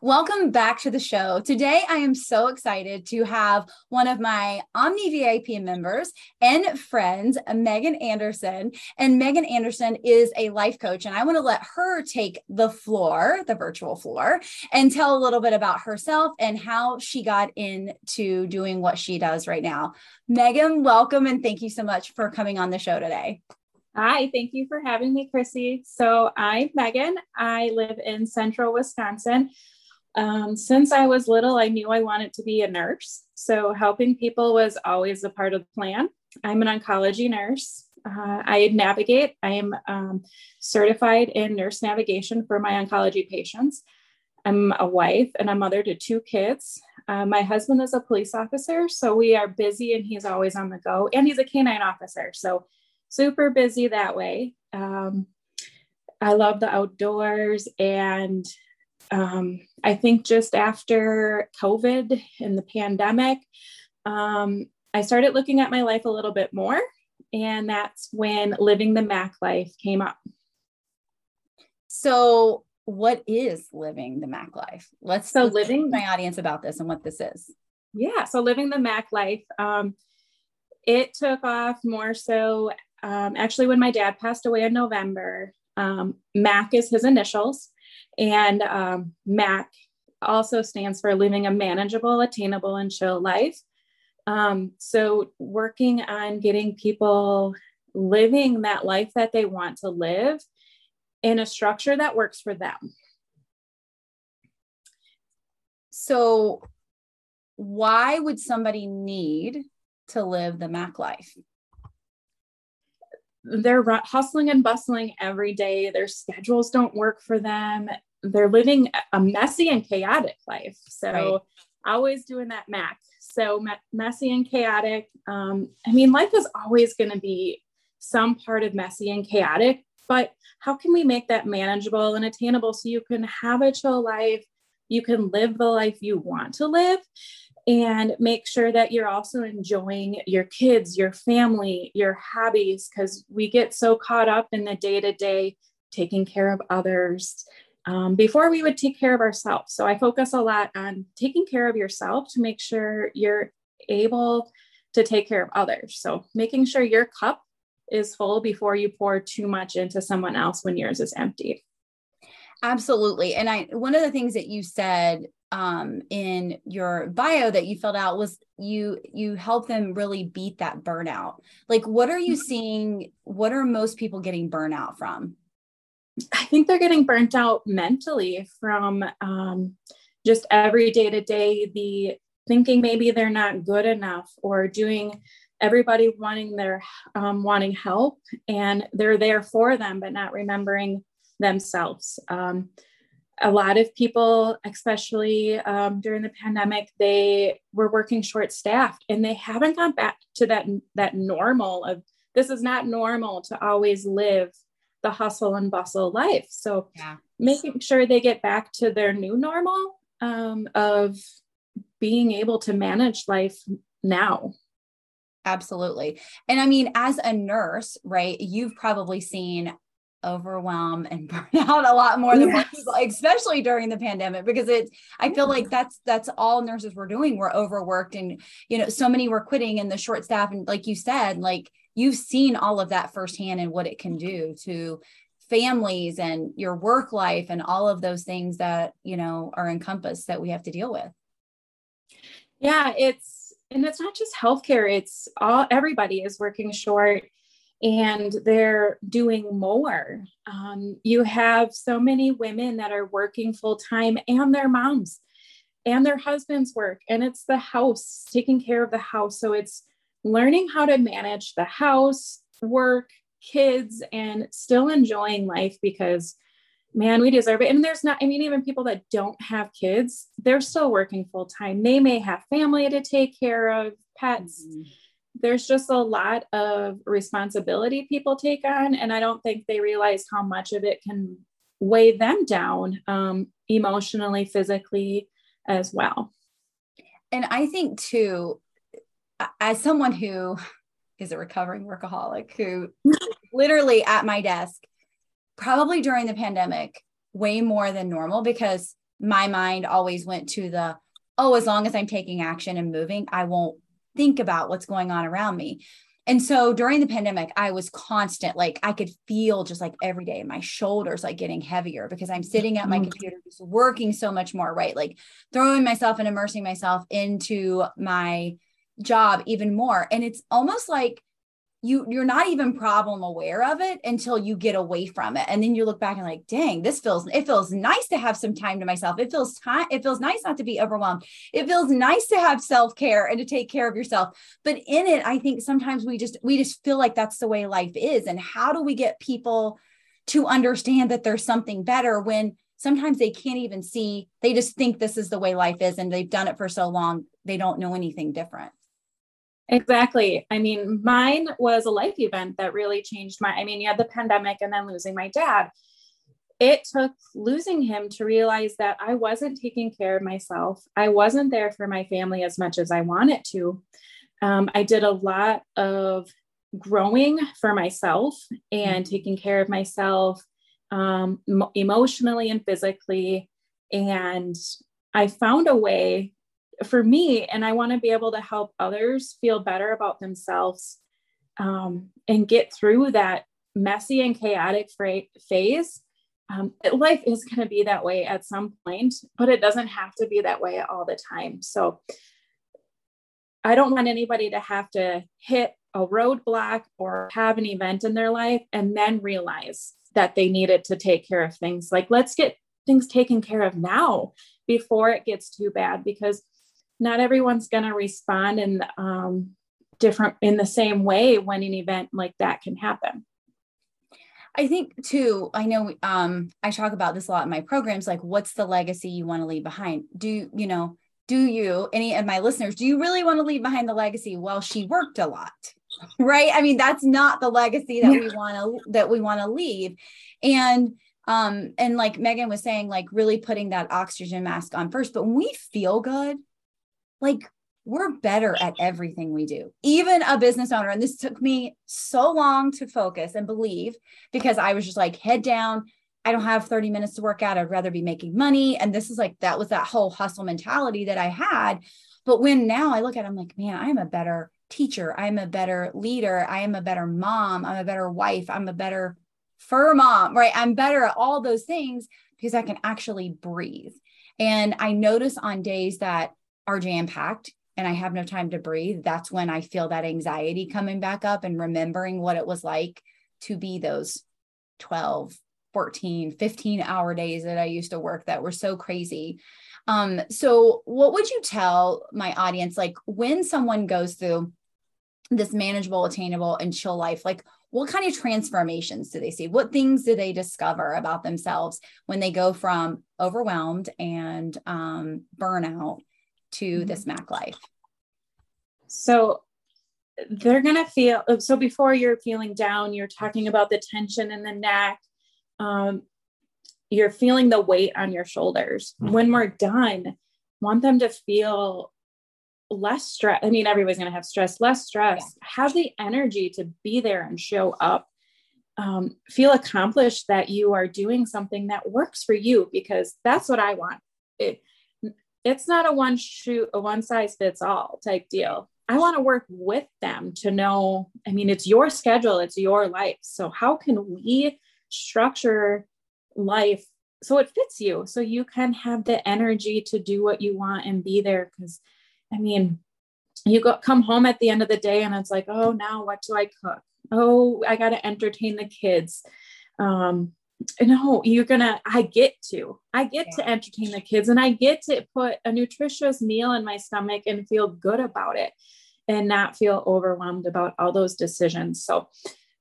Welcome back to the show. Today, I am so excited to have one of my Omni VIP members and friends, Megan Anderson. And Megan Anderson is a life coach, and I want to let her take the floor, the virtual floor, and tell a little bit about herself and how she got into doing what she does right now. Megan, welcome, and thank you so much for coming on the show today. Hi, thank you for having me, Chrissy. So, I'm Megan. I live in central Wisconsin. Um, since I was little, I knew I wanted to be a nurse. So, helping people was always a part of the plan. I'm an oncology nurse. Uh, I navigate, I am um, certified in nurse navigation for my oncology patients. I'm a wife and a mother to two kids. Uh, my husband is a police officer, so we are busy and he's always on the go, and he's a canine officer. So, super busy that way. Um, I love the outdoors. And um, I think just after COVID and the pandemic, um, I started looking at my life a little bit more. And that's when living the Mac life came up. So, what is living the Mac life? Let's so living my audience about this and what this is. Yeah, so living the Mac life. Um, it took off more so um, actually when my dad passed away in November. Um, MAC is his initials, and um, MAC also stands for living a manageable, attainable, and chill life. Um, so, working on getting people living that life that they want to live in a structure that works for them. So, why would somebody need to live the Mac life? they're hustling and bustling every day. Their schedules don't work for them. They're living a messy and chaotic life. So, right. always doing that Mac. So, me- messy and chaotic. Um, I mean, life is always going to be some part of messy and chaotic, but how can we make that manageable and attainable so you can have a chill life? You can live the life you want to live and make sure that you're also enjoying your kids, your family, your hobbies, because we get so caught up in the day to day taking care of others um, before we would take care of ourselves. So I focus a lot on taking care of yourself to make sure you're able to take care of others. So making sure your cup is full before you pour too much into someone else when yours is empty. Absolutely. And I one of the things that you said um, in your bio that you filled out was you you help them really beat that burnout. Like, what are you mm-hmm. seeing? What are most people getting burnout from? I think they're getting burnt out mentally from um, just every day to day, the thinking maybe they're not good enough or doing everybody wanting their um, wanting help and they're there for them, but not remembering themselves. Um, a lot of people, especially um, during the pandemic, they were working short staffed and they haven't gone back to that that normal of this is not normal to always live the hustle and bustle life. So yeah. making sure they get back to their new normal um, of being able to manage life now. Absolutely. And I mean, as a nurse, right, you've probably seen overwhelm and burnout a lot more than yes. people, especially during the pandemic, because it's, I feel like that's, that's all nurses were doing. We're overworked and, you know, so many were quitting and the short staff. And like you said, like you've seen all of that firsthand and what it can do to families and your work life and all of those things that, you know, are encompassed that we have to deal with. Yeah. It's, and it's not just healthcare. It's all, everybody is working short and they're doing more. Um, you have so many women that are working full time and their moms and their husbands work, and it's the house, taking care of the house. So it's learning how to manage the house, work, kids, and still enjoying life because man, we deserve it. And there's not, I mean, even people that don't have kids, they're still working full time. They may have family to take care of, pets. Mm-hmm there's just a lot of responsibility people take on and i don't think they realize how much of it can weigh them down um, emotionally physically as well and i think too as someone who is a recovering workaholic who literally at my desk probably during the pandemic way more than normal because my mind always went to the, oh, as long as I'm taking action and moving, I won't think about what's going on around me. And so during the pandemic, I was constant, like I could feel just like every day my shoulders like getting heavier because I'm sitting at my mm-hmm. computer, just working so much more, right? Like throwing myself and immersing myself into my job even more. And it's almost like you you're not even problem aware of it until you get away from it. And then you look back and like dang this feels it feels nice to have some time to myself. It feels time it feels nice not to be overwhelmed. It feels nice to have self-care and to take care of yourself. But in it i think sometimes we just we just feel like that's the way life is. And how do we get people to understand that there's something better when sometimes they can't even see they just think this is the way life is and they've done it for so long they don't know anything different Exactly. I mean, mine was a life event that really changed my, I mean, you had the pandemic and then losing my dad. It took losing him to realize that I wasn't taking care of myself. I wasn't there for my family as much as I wanted to. Um, I did a lot of growing for myself and mm-hmm. taking care of myself um, emotionally and physically. And I found a way for me and i want to be able to help others feel better about themselves um, and get through that messy and chaotic phase um, life is going to be that way at some point but it doesn't have to be that way all the time. So i don't want anybody to have to hit a roadblock or have an event in their life and then realize that they needed to take care of things. Like let's get things taken care of now before it gets too bad because not everyone's going to respond in um, different in the same way when an event like that can happen I think too, I know um, I talk about this a lot in my programs, like what's the legacy you want to leave behind? Do you know, do you, any of my listeners, do you really want to leave behind the legacy? Well, she worked a lot, right? I mean, that's not the legacy that yeah. we want to, that we want to leave. And, um, and like Megan was saying, like really putting that oxygen mask on first, but when we feel good, like we're better at everything we do. Even a business owner, and this took me so long to focus and believe because I was just like head down. I don't have 30 minutes to work out. I'd rather be making money. And this is like, that was that whole hustle mentality that I had. But when now I look at it, I'm like, man, I'm a better teacher. I'm a better leader. I am a better mom. I'm a better wife. I'm a better fur mom, right? I'm better at all those things because I can actually breathe. And I notice on days that are jam packed and I have no time to breathe, that's when I feel that anxiety coming back up and remembering what it was like to be those 12, 14, 15 hour days that I used to work that were so crazy. Um, so, what would you tell my audience, like when someone goes through this manageable, attainable, and chill life, like what kind of transformations do they see? What things do they discover about themselves when they go from overwhelmed and um, burnout to mm-hmm. this Mac life? So they're going to feel so before you're feeling down, you're talking about the tension in the neck. Um, you're feeling the weight on your shoulders. Mm-hmm. When we're done, want them to feel less stress. I mean, everybody's going to have stress, less stress, yeah. have the energy to be there and show up. Um, feel accomplished that you are doing something that works for you because that's what I want. It, it's not a one shoot a one size fits all type deal. I want to work with them to know i mean it's your schedule it's your life. So how can we structure life so it fits you so you can have the energy to do what you want and be there? Because i mean you go come home at the end of the day and it's like oh now what do i cook? Oh i got to entertain the kids. Um no you're gonna i get to i get yeah. to entertain the kids and i get to put a nutritious meal in my stomach and feel good about it and not feel overwhelmed about all those decisions. So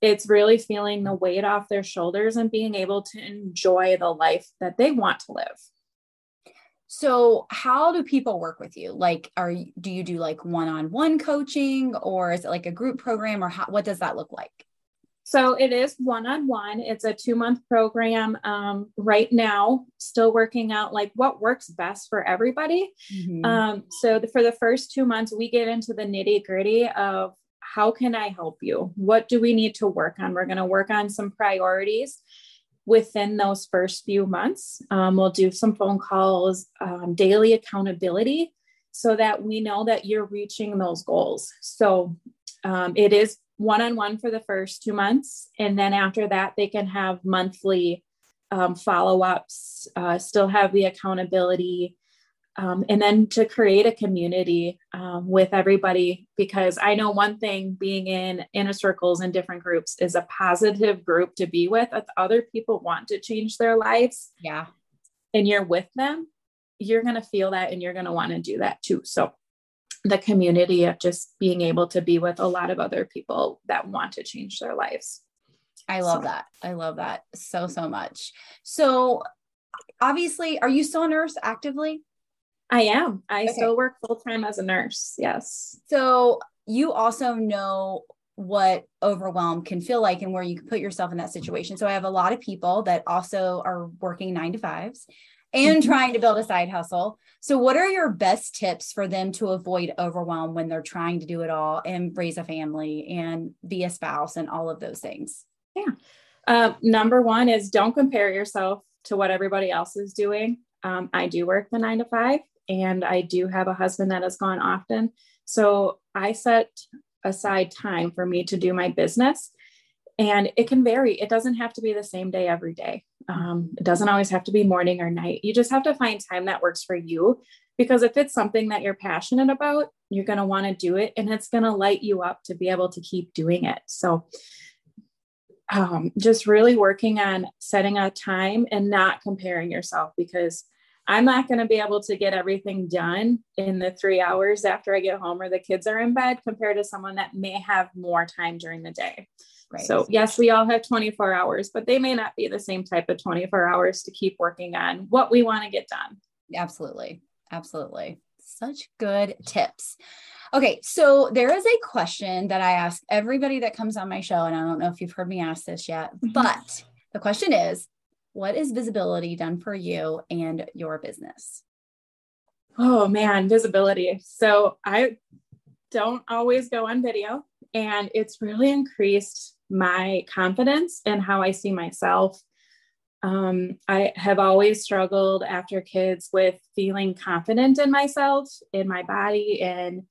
it's really feeling the weight off their shoulders and being able to enjoy the life that they want to live. So how do people work with you? Like are do you do like one-on-one coaching or is it like a group program or how, what does that look like so it is one on one. It's a two month program. Um, right now, still working out like what works best for everybody. Mm-hmm. Um, so the, for the first two months, we get into the nitty gritty of how can I help you? What do we need to work on? We're going to work on some priorities. within those first few months, um, we'll do some phone calls, um, daily accountability, so that we know that you're reaching those goals. So um, it is one on one for the first two months. And then after that, they can have monthly um, follow ups, uh, still have the accountability. Um, and then to create a community um, with everybody, because I know one thing being in inner circles and different groups is a positive group to be with. If other people want to change their lives, yeah, and you're with them, you're going to feel that and you're going to want to do that too. So the community of just being able to be with a lot of other people that want to change their lives. I love so. that. I love that so, so much. So, obviously, are you still a nurse actively? I am. I okay. still work full time as a nurse. Yes. So, you also know what overwhelm can feel like and where you can put yourself in that situation. So, I have a lot of people that also are working nine to fives and mm-hmm. trying to build a side hustle. So, what are your best tips for them to avoid overwhelm when they're trying to do it all and raise a family and be a spouse and all of those things? Yeah. Um, number one is don't compare yourself to what everybody else is doing. Um, I do work the nine to five, and I do have a husband that is gone often. So, I set aside time for me to do my business and it can vary it doesn't have to be the same day every day um, it doesn't always have to be morning or night. You just have to find time that works for you. Because if it's something that you're passionate about you're going to want to do it and it's going to light you up to be able to keep doing it. So um, just really working on setting a time and not comparing yourself because I'm not going to be able to get everything done in the three hours after I get home or the kids are in bed compared to someone that may have more time during the day. Right. So, yes, we all have 24 hours, but they may not be the same type of 24 hours to keep working on what we want to get done. Absolutely. Absolutely. Such good tips. Okay, so there is a question that I ask everybody that comes on my show, and I don't know if you've heard me ask this yet, mm-hmm. but the question is what is visibility done for you and your business? Oh man, visibility. So I don't always go on video, and it's really increased my confidence and how I see myself. Um, I have always struggled after kids with feeling confident in myself, in my body, and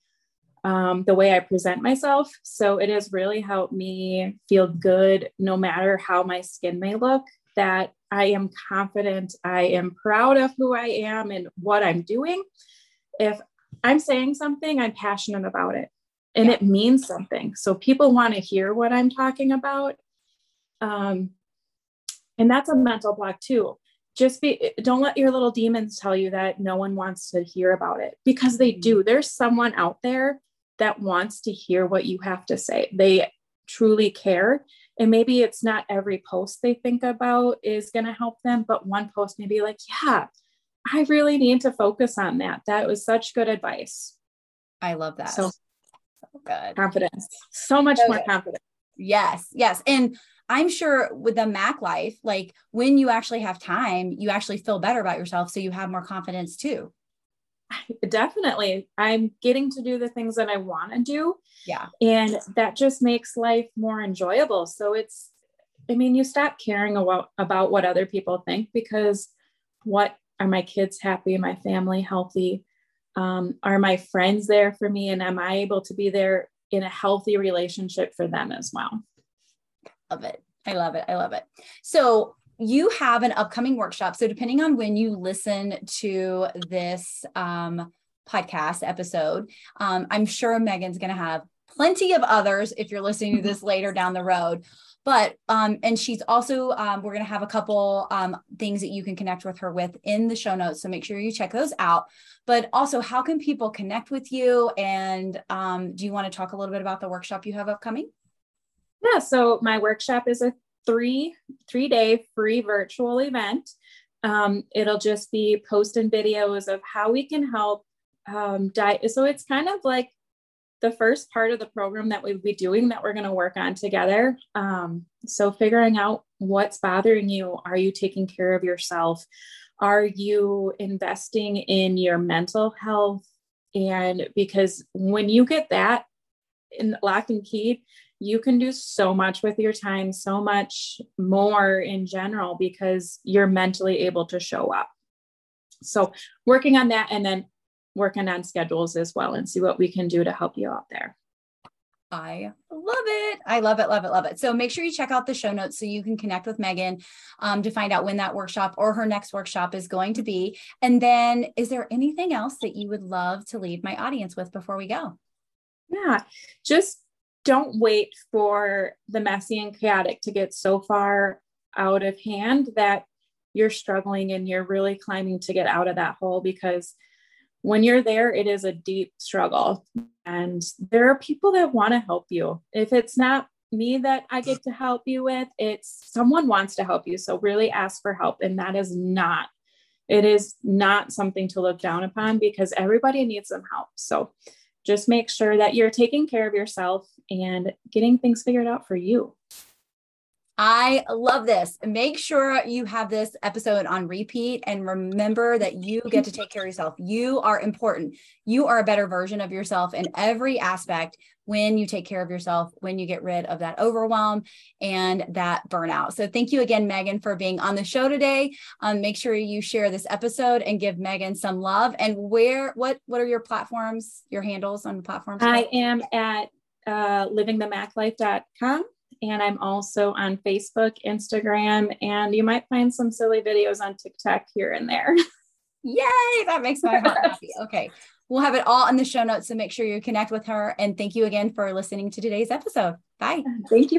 um, the way I present myself. So it has really helped me feel good no matter how my skin may look, that I am confident, I am proud of who I am and what I'm doing. If I'm saying something, I'm passionate about it and yeah. it means something. So people want to hear what I'm talking about. Um, and that's a mental block too. Just be, don't let your little demons tell you that no one wants to hear about it because they do. Mm-hmm. There's someone out there that wants to hear what you have to say. They truly care. And maybe it's not every post they think about is going to help them, but one post may be like, yeah, I really need to focus on that. That was such good advice. I love that. So Oh, so good. Confidence. So much so more good. confidence. Yes. Yes. And I'm sure with the Mac life, like when you actually have time, you actually feel better about yourself. So you have more confidence too. Definitely. I'm getting to do the things that I want to do. Yeah. And that just makes life more enjoyable. So it's, I mean, you stop caring about, about what other people think because what are my kids happy? My family healthy? Um, are my friends there for me? And am I able to be there in a healthy relationship for them as well? Love it. I love it. I love it. So, you have an upcoming workshop. So, depending on when you listen to this um, podcast episode, um, I'm sure Megan's going to have plenty of others if you're listening to this later down the road. But um and she's also um we're going to have a couple um things that you can connect with her with in the show notes so make sure you check those out. But also how can people connect with you? And um do you want to talk a little bit about the workshop you have upcoming? Yeah so my workshop is a three three day free virtual event. Um, it'll just be posting videos of how we can help um, diet so it's kind of like the first part of the program that we'll be doing that we're going to work on together. Um, so, figuring out what's bothering you. Are you taking care of yourself? Are you investing in your mental health? And because when you get that in lock and key, you can do so much with your time, so much more in general because you're mentally able to show up. So, working on that and then working on schedules as well and see what we can do to help you out there. I love it. I love it, love it, love it. So make sure you check out the show notes so you can connect with Megan um, to find out when that workshop or her next workshop is going to be. And then, is there anything else that you would love to leave my audience with before we go? Yeah, just don't wait for the messy and chaotic to get so far out of hand that you're struggling and you're really climbing to get out of that hole because when you're there, it is a deep struggle. And there are people that want to help you. If it's not me that I get to help you with, it's someone wants to help you. So really ask for help. And that is not, it is not something to look down upon because everybody needs some help. So just make sure that you're taking care of yourself and getting things figured out for you. I love this. Make sure you have this episode on repeat and remember that you get to take care of yourself. You are important. You are a better version of yourself in every aspect when you take care of yourself, when you get rid of that overwhelm and that burnout. So, thank you again, Megan, for being on the show today. Um, make sure you share this episode and give Megan some love. And where, what, what are your platforms, your handles on the platforms? I am at uh, livingthemaclife.com and I'm also on Facebook, Instagram, and you might find some silly videos on TikTok here and there. Yay, that makes my heart happy. Okay. We'll have it all in the show notes. So make sure you connect with her. And thank you again for listening to today's episode. Bye. Thank you.